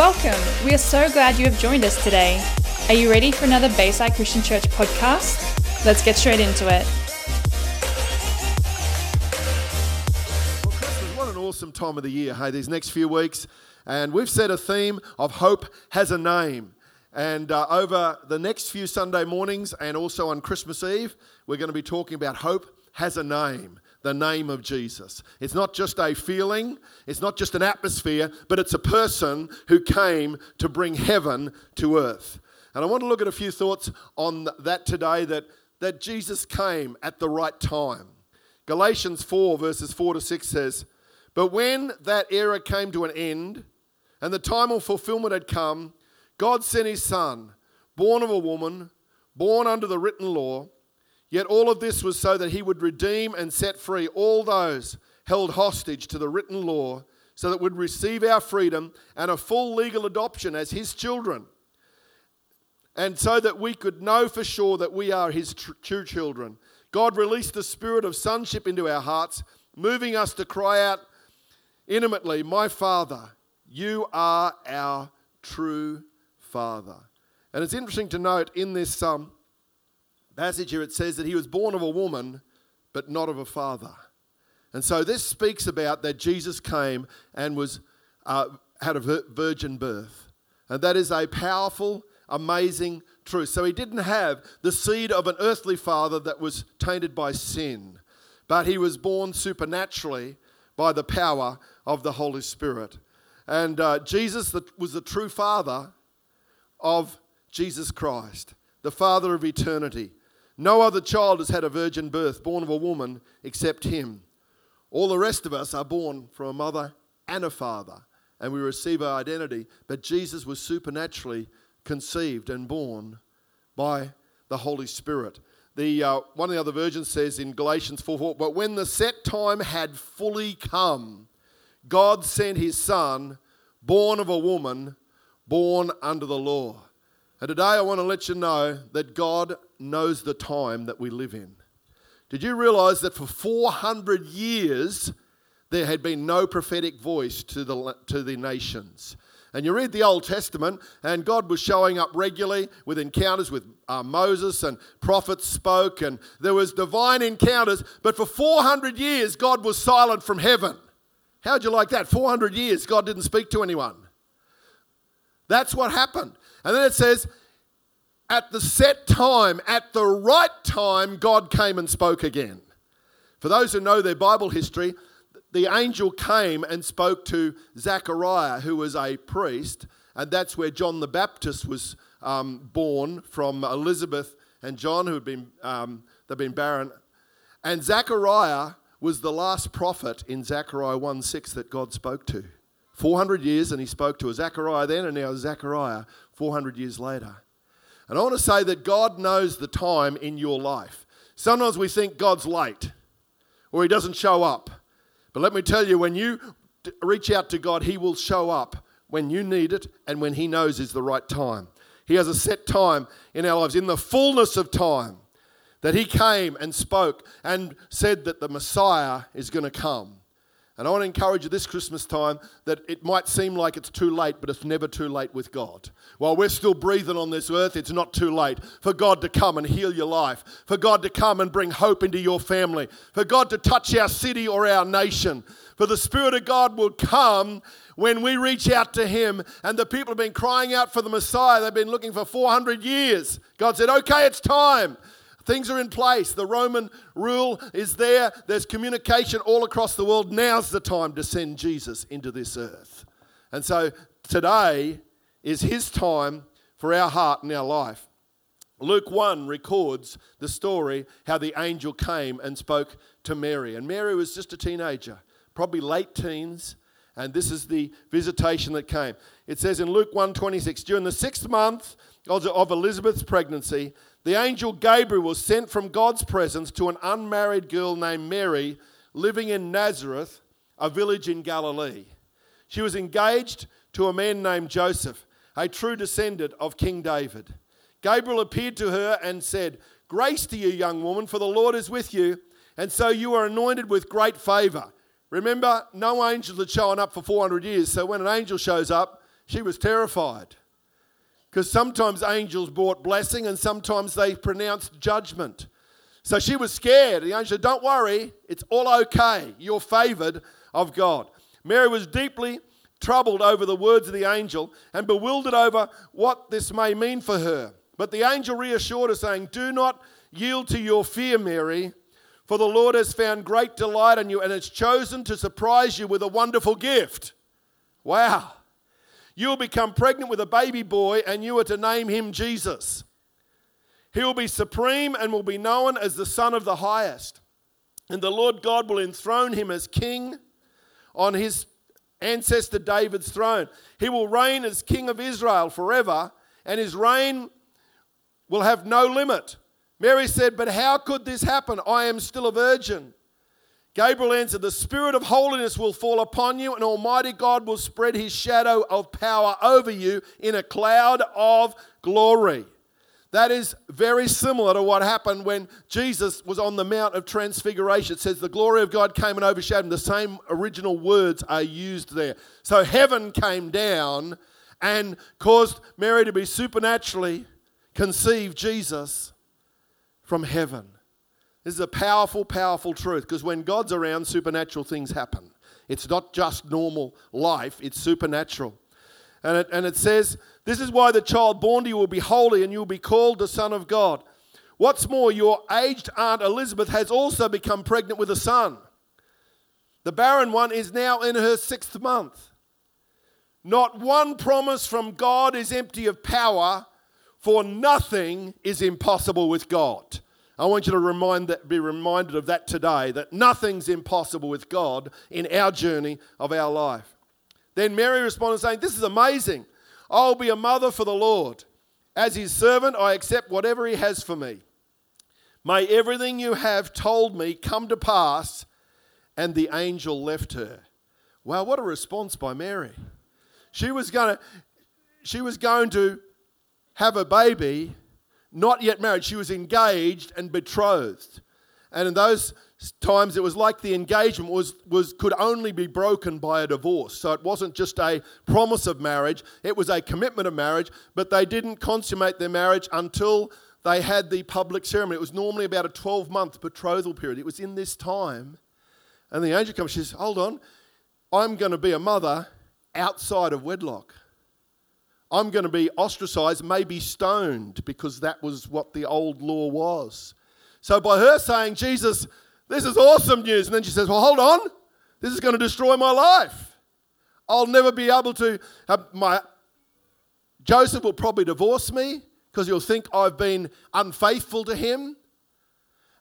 Welcome. We are so glad you have joined us today. Are you ready for another Bayside Christian Church podcast? Let's get straight into it. Well, Christmas, what an awesome time of the year, hey, these next few weeks. And we've set a theme of Hope Has a Name. And uh, over the next few Sunday mornings and also on Christmas Eve, we're going to be talking about Hope Has a Name the name of Jesus. It's not just a feeling, it's not just an atmosphere, but it's a person who came to bring heaven to earth. And I want to look at a few thoughts on that today that, that Jesus came at the right time. Galatians 4, verses 4 to 6 says, But when that era came to an end and the time of fulfillment had come, God sent his Son, born of a woman, born under the written law Yet all of this was so that he would redeem and set free all those held hostage to the written law, so that we would receive our freedom and a full legal adoption as his children. And so that we could know for sure that we are his true children. God released the spirit of sonship into our hearts, moving us to cry out intimately, My Father, you are our true Father. And it's interesting to note in this um, passage here, it says that he was born of a woman, but not of a father. And so this speaks about that Jesus came and was uh, had a virgin birth. And that is a powerful, amazing truth. So he didn't have the seed of an earthly father that was tainted by sin, but he was born supernaturally by the power of the Holy Spirit. And uh, Jesus was the true father of Jesus Christ, the father of eternity. No other child has had a virgin birth, born of a woman, except him. All the rest of us are born from a mother and a father, and we receive our identity. But Jesus was supernaturally conceived and born by the Holy Spirit. The, uh, one of the other versions says in Galatians 4, 4 But when the set time had fully come, God sent his Son, born of a woman, born under the law. And today I want to let you know that God knows the time that we live in. Did you realize that for 400 years there had been no prophetic voice to the, to the nations? And you read the Old Testament, and God was showing up regularly with encounters with uh, Moses, and prophets spoke, and there was divine encounters. But for 400 years, God was silent from heaven. How'd you like that? 400 years, God didn't speak to anyone. That's what happened. And then it says, at the set time, at the right time, God came and spoke again. For those who know their Bible history, the angel came and spoke to Zechariah, who was a priest, and that's where John the Baptist was um, born from Elizabeth and John, who had been um, they'd been barren. And Zechariah was the last prophet in Zechariah 1 6 that God spoke to. 400 years, and he spoke to a Zechariah then, and now Zechariah 400 years later. And I want to say that God knows the time in your life. Sometimes we think God's late or he doesn't show up. But let me tell you, when you reach out to God, he will show up when you need it and when he knows is the right time. He has a set time in our lives, in the fullness of time, that he came and spoke and said that the Messiah is going to come. And I want to encourage you this Christmas time that it might seem like it's too late, but it's never too late with God. While we're still breathing on this earth, it's not too late for God to come and heal your life, for God to come and bring hope into your family, for God to touch our city or our nation. For the Spirit of God will come when we reach out to Him. And the people have been crying out for the Messiah. They've been looking for 400 years. God said, Okay, it's time. Things are in place. The Roman rule is there. There's communication all across the world. Now's the time to send Jesus into this earth. And so today is his time for our heart and our life. Luke 1 records the story how the angel came and spoke to Mary. And Mary was just a teenager, probably late teens, and this is the visitation that came. It says in Luke 1:26, during the sixth month of Elizabeth's pregnancy, the angel Gabriel was sent from God's presence to an unmarried girl named Mary living in Nazareth, a village in Galilee. She was engaged to a man named Joseph, a true descendant of King David. Gabriel appeared to her and said, Grace to you, young woman, for the Lord is with you, and so you are anointed with great favor. Remember, no angels had shown up for 400 years, so when an angel shows up, She was terrified because sometimes angels brought blessing and sometimes they pronounced judgment. So she was scared. The angel said, Don't worry, it's all okay. You're favored of God. Mary was deeply troubled over the words of the angel and bewildered over what this may mean for her. But the angel reassured her, saying, Do not yield to your fear, Mary, for the Lord has found great delight in you and has chosen to surprise you with a wonderful gift. Wow. You will become pregnant with a baby boy, and you are to name him Jesus. He will be supreme and will be known as the Son of the Highest. And the Lord God will enthrone him as king on his ancestor David's throne. He will reign as king of Israel forever, and his reign will have no limit. Mary said, But how could this happen? I am still a virgin. Gabriel answered, The Spirit of holiness will fall upon you, and Almighty God will spread his shadow of power over you in a cloud of glory. That is very similar to what happened when Jesus was on the Mount of Transfiguration. It says the glory of God came and overshadowed him. The same original words are used there. So heaven came down and caused Mary to be supernaturally conceive Jesus from heaven. This is a powerful, powerful truth because when God's around, supernatural things happen. It's not just normal life, it's supernatural. And it, and it says, This is why the child born to you will be holy and you will be called the Son of God. What's more, your aged Aunt Elizabeth has also become pregnant with a son. The barren one is now in her sixth month. Not one promise from God is empty of power, for nothing is impossible with God. I want you to remind that, be reminded of that today, that nothing's impossible with God in our journey of our life. Then Mary responded, saying, This is amazing. I'll be a mother for the Lord. As his servant, I accept whatever he has for me. May everything you have told me come to pass. And the angel left her. Wow, what a response by Mary. She was going to, she was going to have a baby, not yet married. She was engaged and betrothed. And in those times it was like the engagement was, was could only be broken by a divorce. So it wasn't just a promise of marriage. It was a commitment of marriage but they didn't consummate their marriage until they had the public ceremony. It was normally about a 12 month betrothal period. It was in this time. And the angel comes she says hold on. I'm going to be a mother outside of wedlock i'm going to be ostracized maybe stoned because that was what the old law was so by her saying jesus this is awesome news. And then she says, Well, hold on. This is going to destroy my life. I'll never be able to my. Joseph will probably divorce me because he'll think I've been unfaithful to him.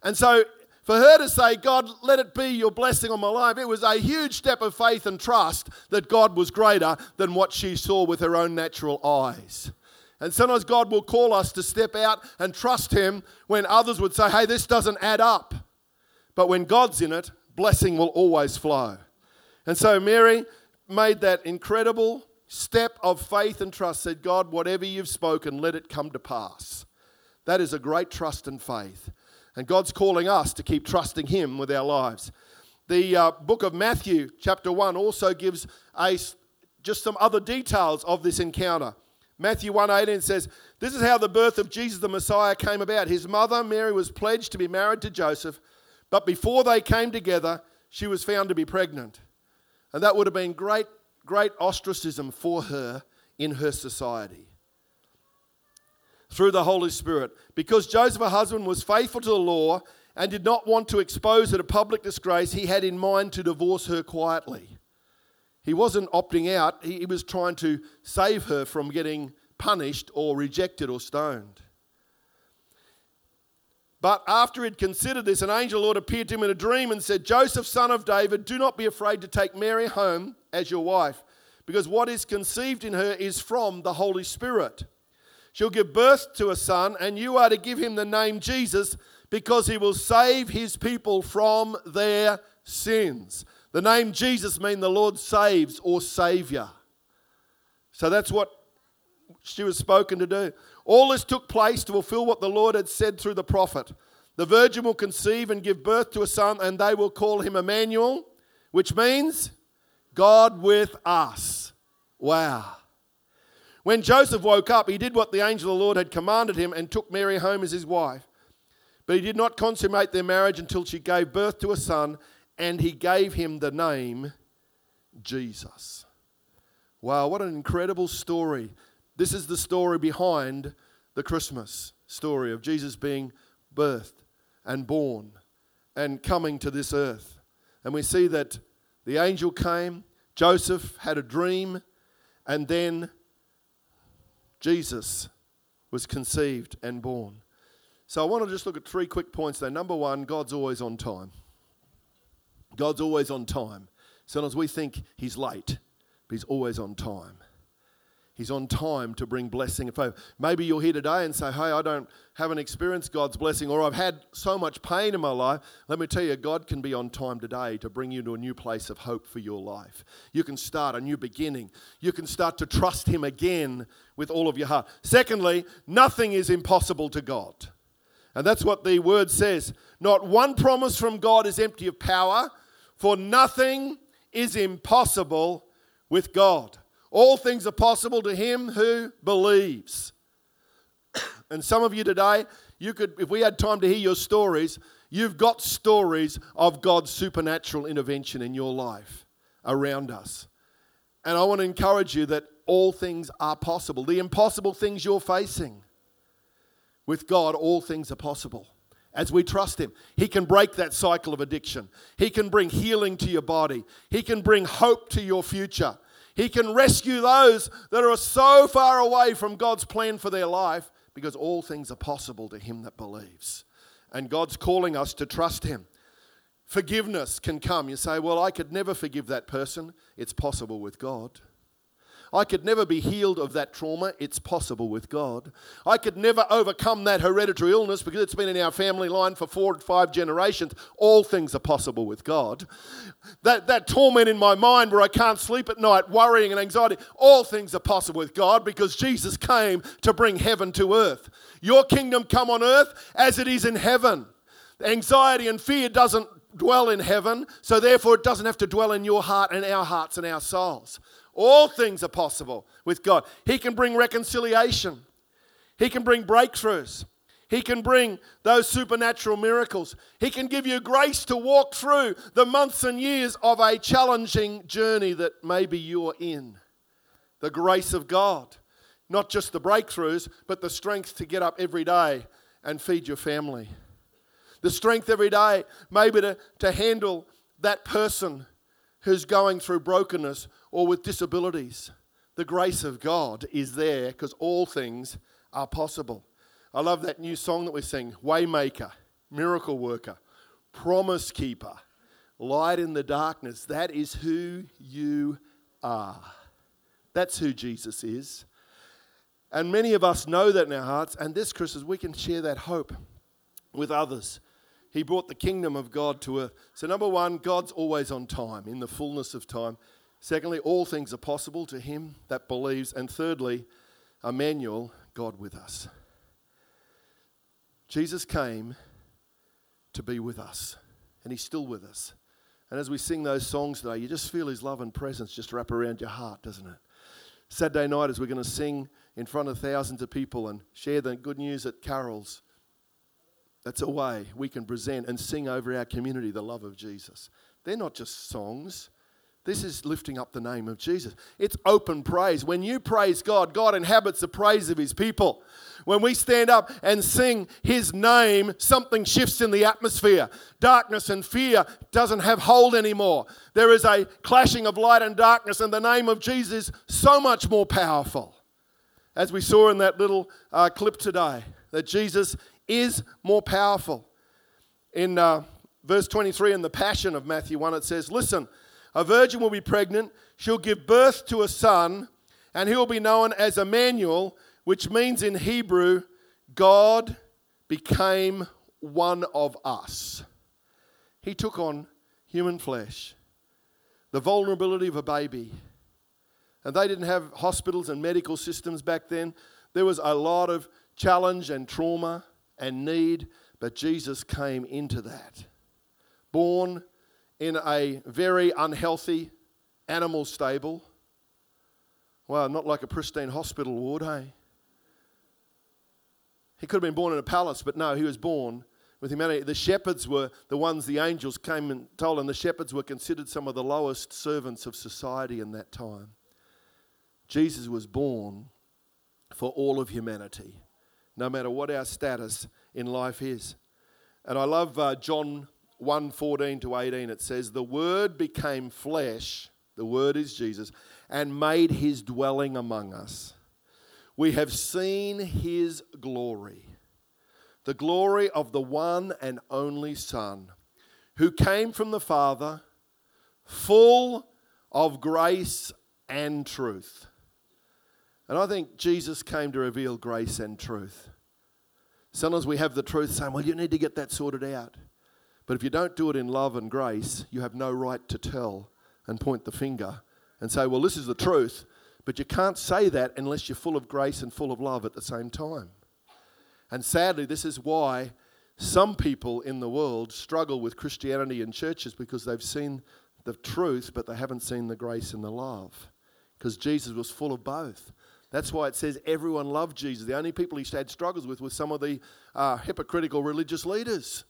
And so for her to say, God, let it be your blessing on my life, it was a huge step of faith and trust that God was greater than what she saw with her own natural eyes. And sometimes God will call us to step out and trust Him when others would say, hey, this doesn't add up. But when God's in it, blessing will always flow. And so Mary made that incredible step of faith and trust, said, God, whatever you've spoken, let it come to pass. That is a great trust and faith. And God's calling us to keep trusting Him with our lives. The uh, book of Matthew, chapter 1, also gives a, just some other details of this encounter. Matthew 1:18 says, "This is how the birth of Jesus the Messiah came about. His mother Mary was pledged to be married to Joseph, but before they came together, she was found to be pregnant. And that would have been great, great ostracism for her in her society. Through the Holy Spirit. Because Joseph, her husband, was faithful to the law and did not want to expose her to public disgrace, he had in mind to divorce her quietly. He wasn't opting out, he was trying to save her from getting punished or rejected or stoned. But after he'd considered this, an angel Lord appeared to him in a dream and said, Joseph, son of David, do not be afraid to take Mary home as your wife, because what is conceived in her is from the Holy Spirit. She'll give birth to a son, and you are to give him the name Jesus, because he will save his people from their sins. The name Jesus means the Lord saves or Savior. So that's what she was spoken to do. All this took place to fulfill what the Lord had said through the prophet. The virgin will conceive and give birth to a son, and they will call him Emmanuel, which means God with us. Wow. When Joseph woke up, he did what the angel of the Lord had commanded him and took Mary home as his wife. But he did not consummate their marriage until she gave birth to a son, and he gave him the name Jesus. Wow, what an incredible story. This is the story behind the Christmas story of Jesus being birthed and born and coming to this earth. And we see that the angel came, Joseph had a dream, and then Jesus was conceived and born. So I want to just look at three quick points there. Number one, God's always on time. God's always on time. Sometimes we think He's late, but He's always on time. He's on time to bring blessing and favor. Maybe you're here today and say, Hey, I don't haven't experienced God's blessing, or I've had so much pain in my life. Let me tell you, God can be on time today to bring you to a new place of hope for your life. You can start a new beginning. You can start to trust Him again with all of your heart. Secondly, nothing is impossible to God. And that's what the word says. Not one promise from God is empty of power, for nothing is impossible with God. All things are possible to him who believes. and some of you today, you could, if we had time to hear your stories, you've got stories of God's supernatural intervention in your life around us. And I want to encourage you that all things are possible. The impossible things you're facing, with God, all things are possible. As we trust Him, He can break that cycle of addiction. He can bring healing to your body. He can bring hope to your future. He can rescue those that are so far away from God's plan for their life because all things are possible to him that believes. And God's calling us to trust him. Forgiveness can come. You say, Well, I could never forgive that person. It's possible with God. I could never be healed of that trauma. It's possible with God. I could never overcome that hereditary illness because it's been in our family line for four or five generations. All things are possible with God. That, that torment in my mind where I can't sleep at night, worrying and anxiety, all things are possible with God because Jesus came to bring heaven to earth. Your kingdom come on earth as it is in heaven. Anxiety and fear doesn't dwell in heaven, so therefore it doesn't have to dwell in your heart and our hearts and our souls. All things are possible with God. He can bring reconciliation, He can bring breakthroughs. He can bring those supernatural miracles. He can give you grace to walk through the months and years of a challenging journey that maybe you're in. The grace of God. Not just the breakthroughs, but the strength to get up every day and feed your family. The strength every day, maybe to, to handle that person who's going through brokenness or with disabilities. The grace of God is there because all things are possible. I love that new song that we sing Waymaker, Miracle Worker, Promise Keeper, Light in the Darkness. That is who you are. That's who Jesus is. And many of us know that in our hearts, and this Christmas we can share that hope with others. He brought the kingdom of God to earth. So, number one, God's always on time, in the fullness of time. Secondly, all things are possible to him that believes. And thirdly, Emmanuel, God with us. Jesus came to be with us, and he's still with us. And as we sing those songs today, you just feel his love and presence just wrap around your heart, doesn't it? Saturday night, as we're going to sing in front of thousands of people and share the good news at carols, that's a way we can present and sing over our community the love of Jesus. They're not just songs, this is lifting up the name of Jesus. It's open praise. When you praise God, God inhabits the praise of his people. When we stand up and sing his name, something shifts in the atmosphere. Darkness and fear doesn't have hold anymore. There is a clashing of light and darkness, and the name of Jesus so much more powerful. As we saw in that little uh, clip today, that Jesus is more powerful. In uh, verse 23 in the Passion of Matthew 1, it says, Listen, a virgin will be pregnant, she'll give birth to a son, and he will be known as Emmanuel, which means in Hebrew, God became one of us. He took on human flesh, the vulnerability of a baby. And they didn't have hospitals and medical systems back then. There was a lot of challenge and trauma and need, but Jesus came into that. Born in a very unhealthy animal stable, Well, not like a pristine hospital ward, hey? He could have been born in a palace, but no, he was born with humanity. The shepherds were the ones the angels came and told, and the shepherds were considered some of the lowest servants of society in that time. Jesus was born for all of humanity, no matter what our status in life is. And I love uh, John 1 14 to 18. It says, The Word became flesh, the Word is Jesus, and made his dwelling among us. We have seen his glory the glory of the one and only Son, who came from the Father, full of grace and truth. And I think Jesus came to reveal grace and truth. Sometimes we have the truth saying, well, you need to get that sorted out. But if you don't do it in love and grace, you have no right to tell and point the finger and say, well, this is the truth. But you can't say that unless you're full of grace and full of love at the same time. And sadly, this is why some people in the world struggle with Christianity and churches because they've seen the truth, but they haven't seen the grace and the love. Because Jesus was full of both. That's why it says everyone loved Jesus. The only people he had struggles with were some of the uh, hypocritical religious leaders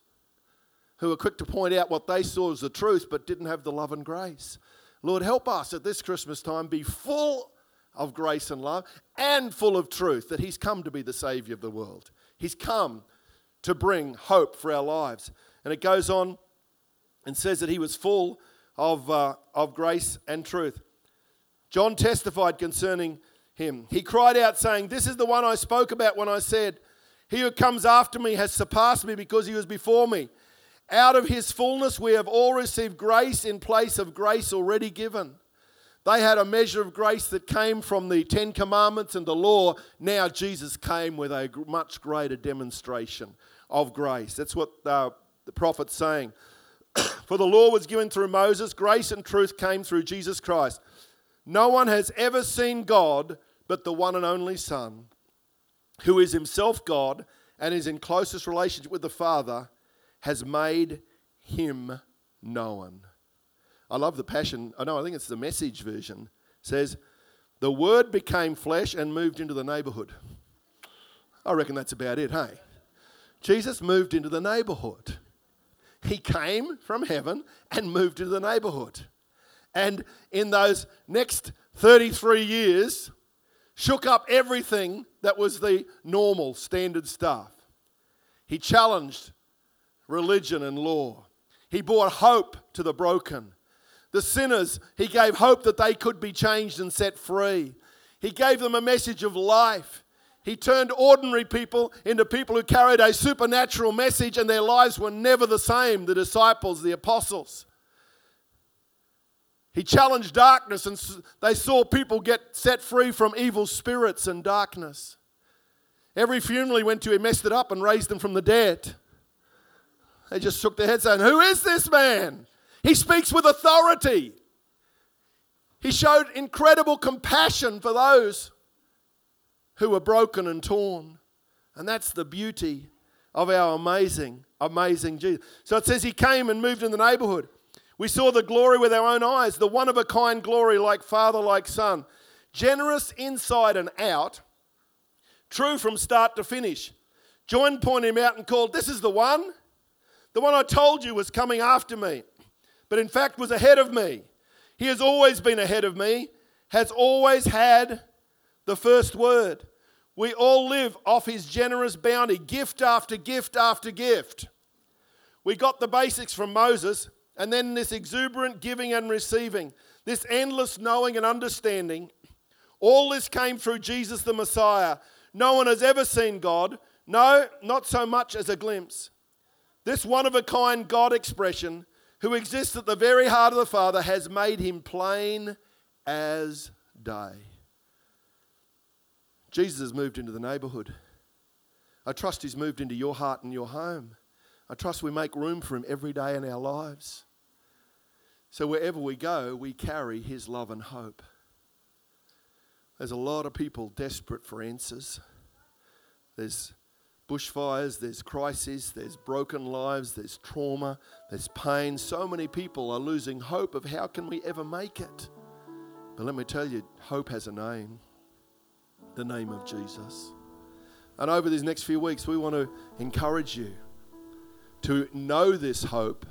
who were quick to point out what they saw as the truth but didn't have the love and grace. Lord, help us at this Christmas time be full of grace and love and full of truth that He's come to be the Savior of the world. He's come to bring hope for our lives. And it goes on and says that He was full of, uh, of grace and truth. John testified concerning Him. He cried out, saying, This is the one I spoke about when I said, He who comes after me has surpassed me because He was before me. Out of his fullness, we have all received grace in place of grace already given. They had a measure of grace that came from the Ten Commandments and the law. Now Jesus came with a much greater demonstration of grace. That's what uh, the prophet's saying. For the law was given through Moses, grace and truth came through Jesus Christ. No one has ever seen God but the one and only Son, who is himself God and is in closest relationship with the Father has made him known. I love the passion. Oh, I know, I think it's the message version. It says, The word became flesh and moved into the neighborhood. I reckon that's about it, hey? Jesus moved into the neighborhood. He came from heaven and moved into the neighborhood. And in those next 33 years, shook up everything that was the normal, standard stuff. He challenged religion and law. He brought hope to the broken. The sinners, he gave hope that they could be changed and set free. He gave them a message of life. He turned ordinary people into people who carried a supernatural message, and their lives were never the same the disciples, the apostles. He challenged darkness, and they saw people get set free from evil spirits and darkness. Every funeral he went to, he messed it up and raised them from the dead. They just shook their heads saying, Who is this man? He speaks with authority. He showed incredible compassion for those who were broken and torn. And that's the beauty of our amazing, amazing Jesus. So it says he came and moved in the neighborhood. We saw the glory with our own eyes, the one of a kind glory, like Father, like Son. Generous inside and out, true from start to finish. John pointed him out and called, This is the one. The one I told you was coming after me, but in fact was ahead of me. He has always been ahead of me, has always had the first word. We all live off his generous bounty, gift after gift after gift. We got the basics from Moses, and then this exuberant giving and receiving, this endless knowing and understanding. All this came through Jesus the Messiah. No one has ever seen God, no, not so much as a glimpse. This one of a kind God expression, who exists at the very heart of the Father, has made him plain as day. Jesus has moved into the neighborhood. I trust he's moved into your heart and your home. I trust we make room for him every day in our lives. So wherever we go, we carry his love and hope. There's a lot of people desperate for answers. There's bushfires, there's crises, there's broken lives, there's trauma, there's pain. So many people are losing hope of how can we ever make it. But let me tell you, hope has a name the name of Jesus. And over these next few weeks, we want to encourage you to know this hope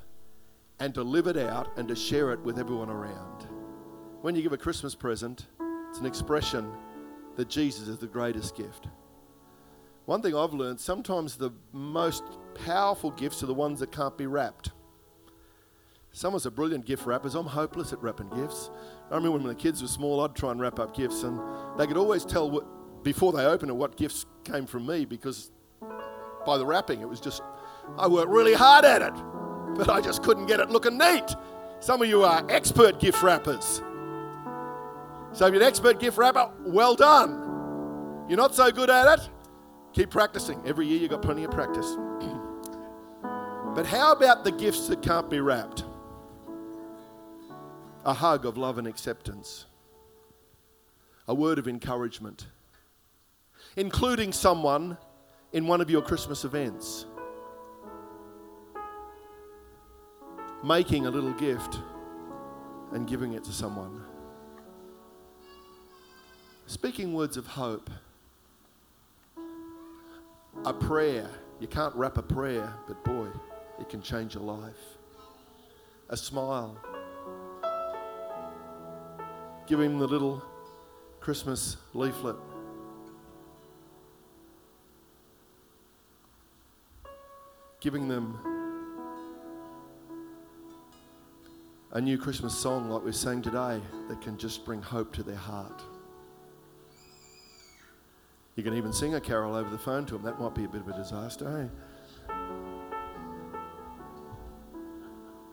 and to live it out and to share it with everyone around. When you give a Christmas present, it's an expression that Jesus is the greatest gift. One thing I've learned sometimes the most powerful gifts are the ones that can't be wrapped. Someone's a brilliant gift wrappers. I'm hopeless at wrapping gifts. I remember when the kids were small, I'd try and wrap up gifts, and they could always tell what, before they opened it what gifts came from me because by the wrapping, it was just, I worked really hard at it, but I just couldn't get it looking neat. Some of you are expert gift wrappers. So if you're an expert gift wrapper, well done. You're not so good at it, keep practicing. Every year you've got plenty of practice. but how about the gifts that can't be wrapped? A hug of love and acceptance, a word of encouragement, including someone in one of your Christmas events, making a little gift and giving it to someone. Speaking words of hope. A prayer. You can't wrap a prayer, but boy, it can change your life. A smile. Give the little Christmas leaflet. Giving them a new Christmas song like we sang today that can just bring hope to their heart. You can even sing a carol over the phone to them. That might be a bit of a disaster, eh?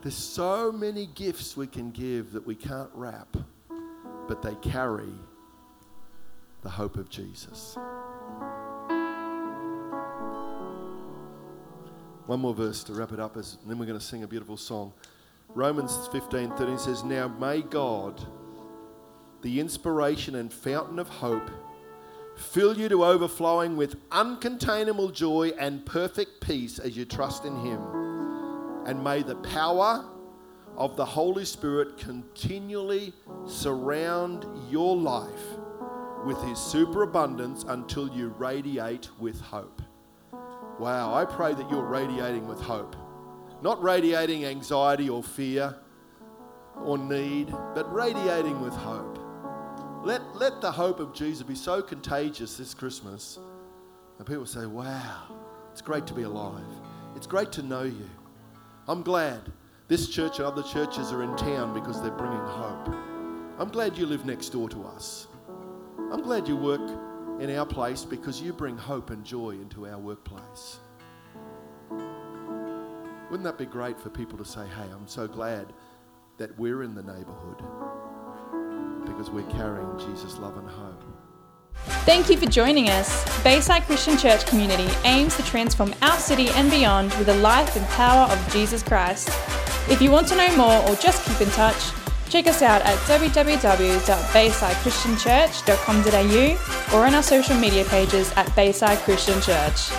There's so many gifts we can give that we can't wrap, but they carry the hope of Jesus. One more verse to wrap it up, as, and then we're going to sing a beautiful song. Romans 15 13 says, Now may God, the inspiration and fountain of hope, fill you to overflowing with uncontainable joy and perfect peace as you trust in Him. And may the power of the Holy Spirit continually surround your life with His superabundance until you radiate with hope. Wow, I pray that you're radiating with hope. Not radiating anxiety or fear or need, but radiating with hope. Let, let the hope of Jesus be so contagious this Christmas. And people say, wow, it's great to be alive. It's great to know you. I'm glad this church and other churches are in town because they're bringing hope. I'm glad you live next door to us. I'm glad you work in our place because you bring hope and joy into our workplace. Wouldn't that be great for people to say, hey, I'm so glad that we're in the neighbourhood because we're carrying Jesus' love and hope. Thank you for joining us. Bayside Christian Church Community aims to transform our city and beyond with the life and power of Jesus Christ. If you want to know more or just keep in touch, check us out at www.baysidechristianchurch.com.au or on our social media pages at Bayside Christian Church.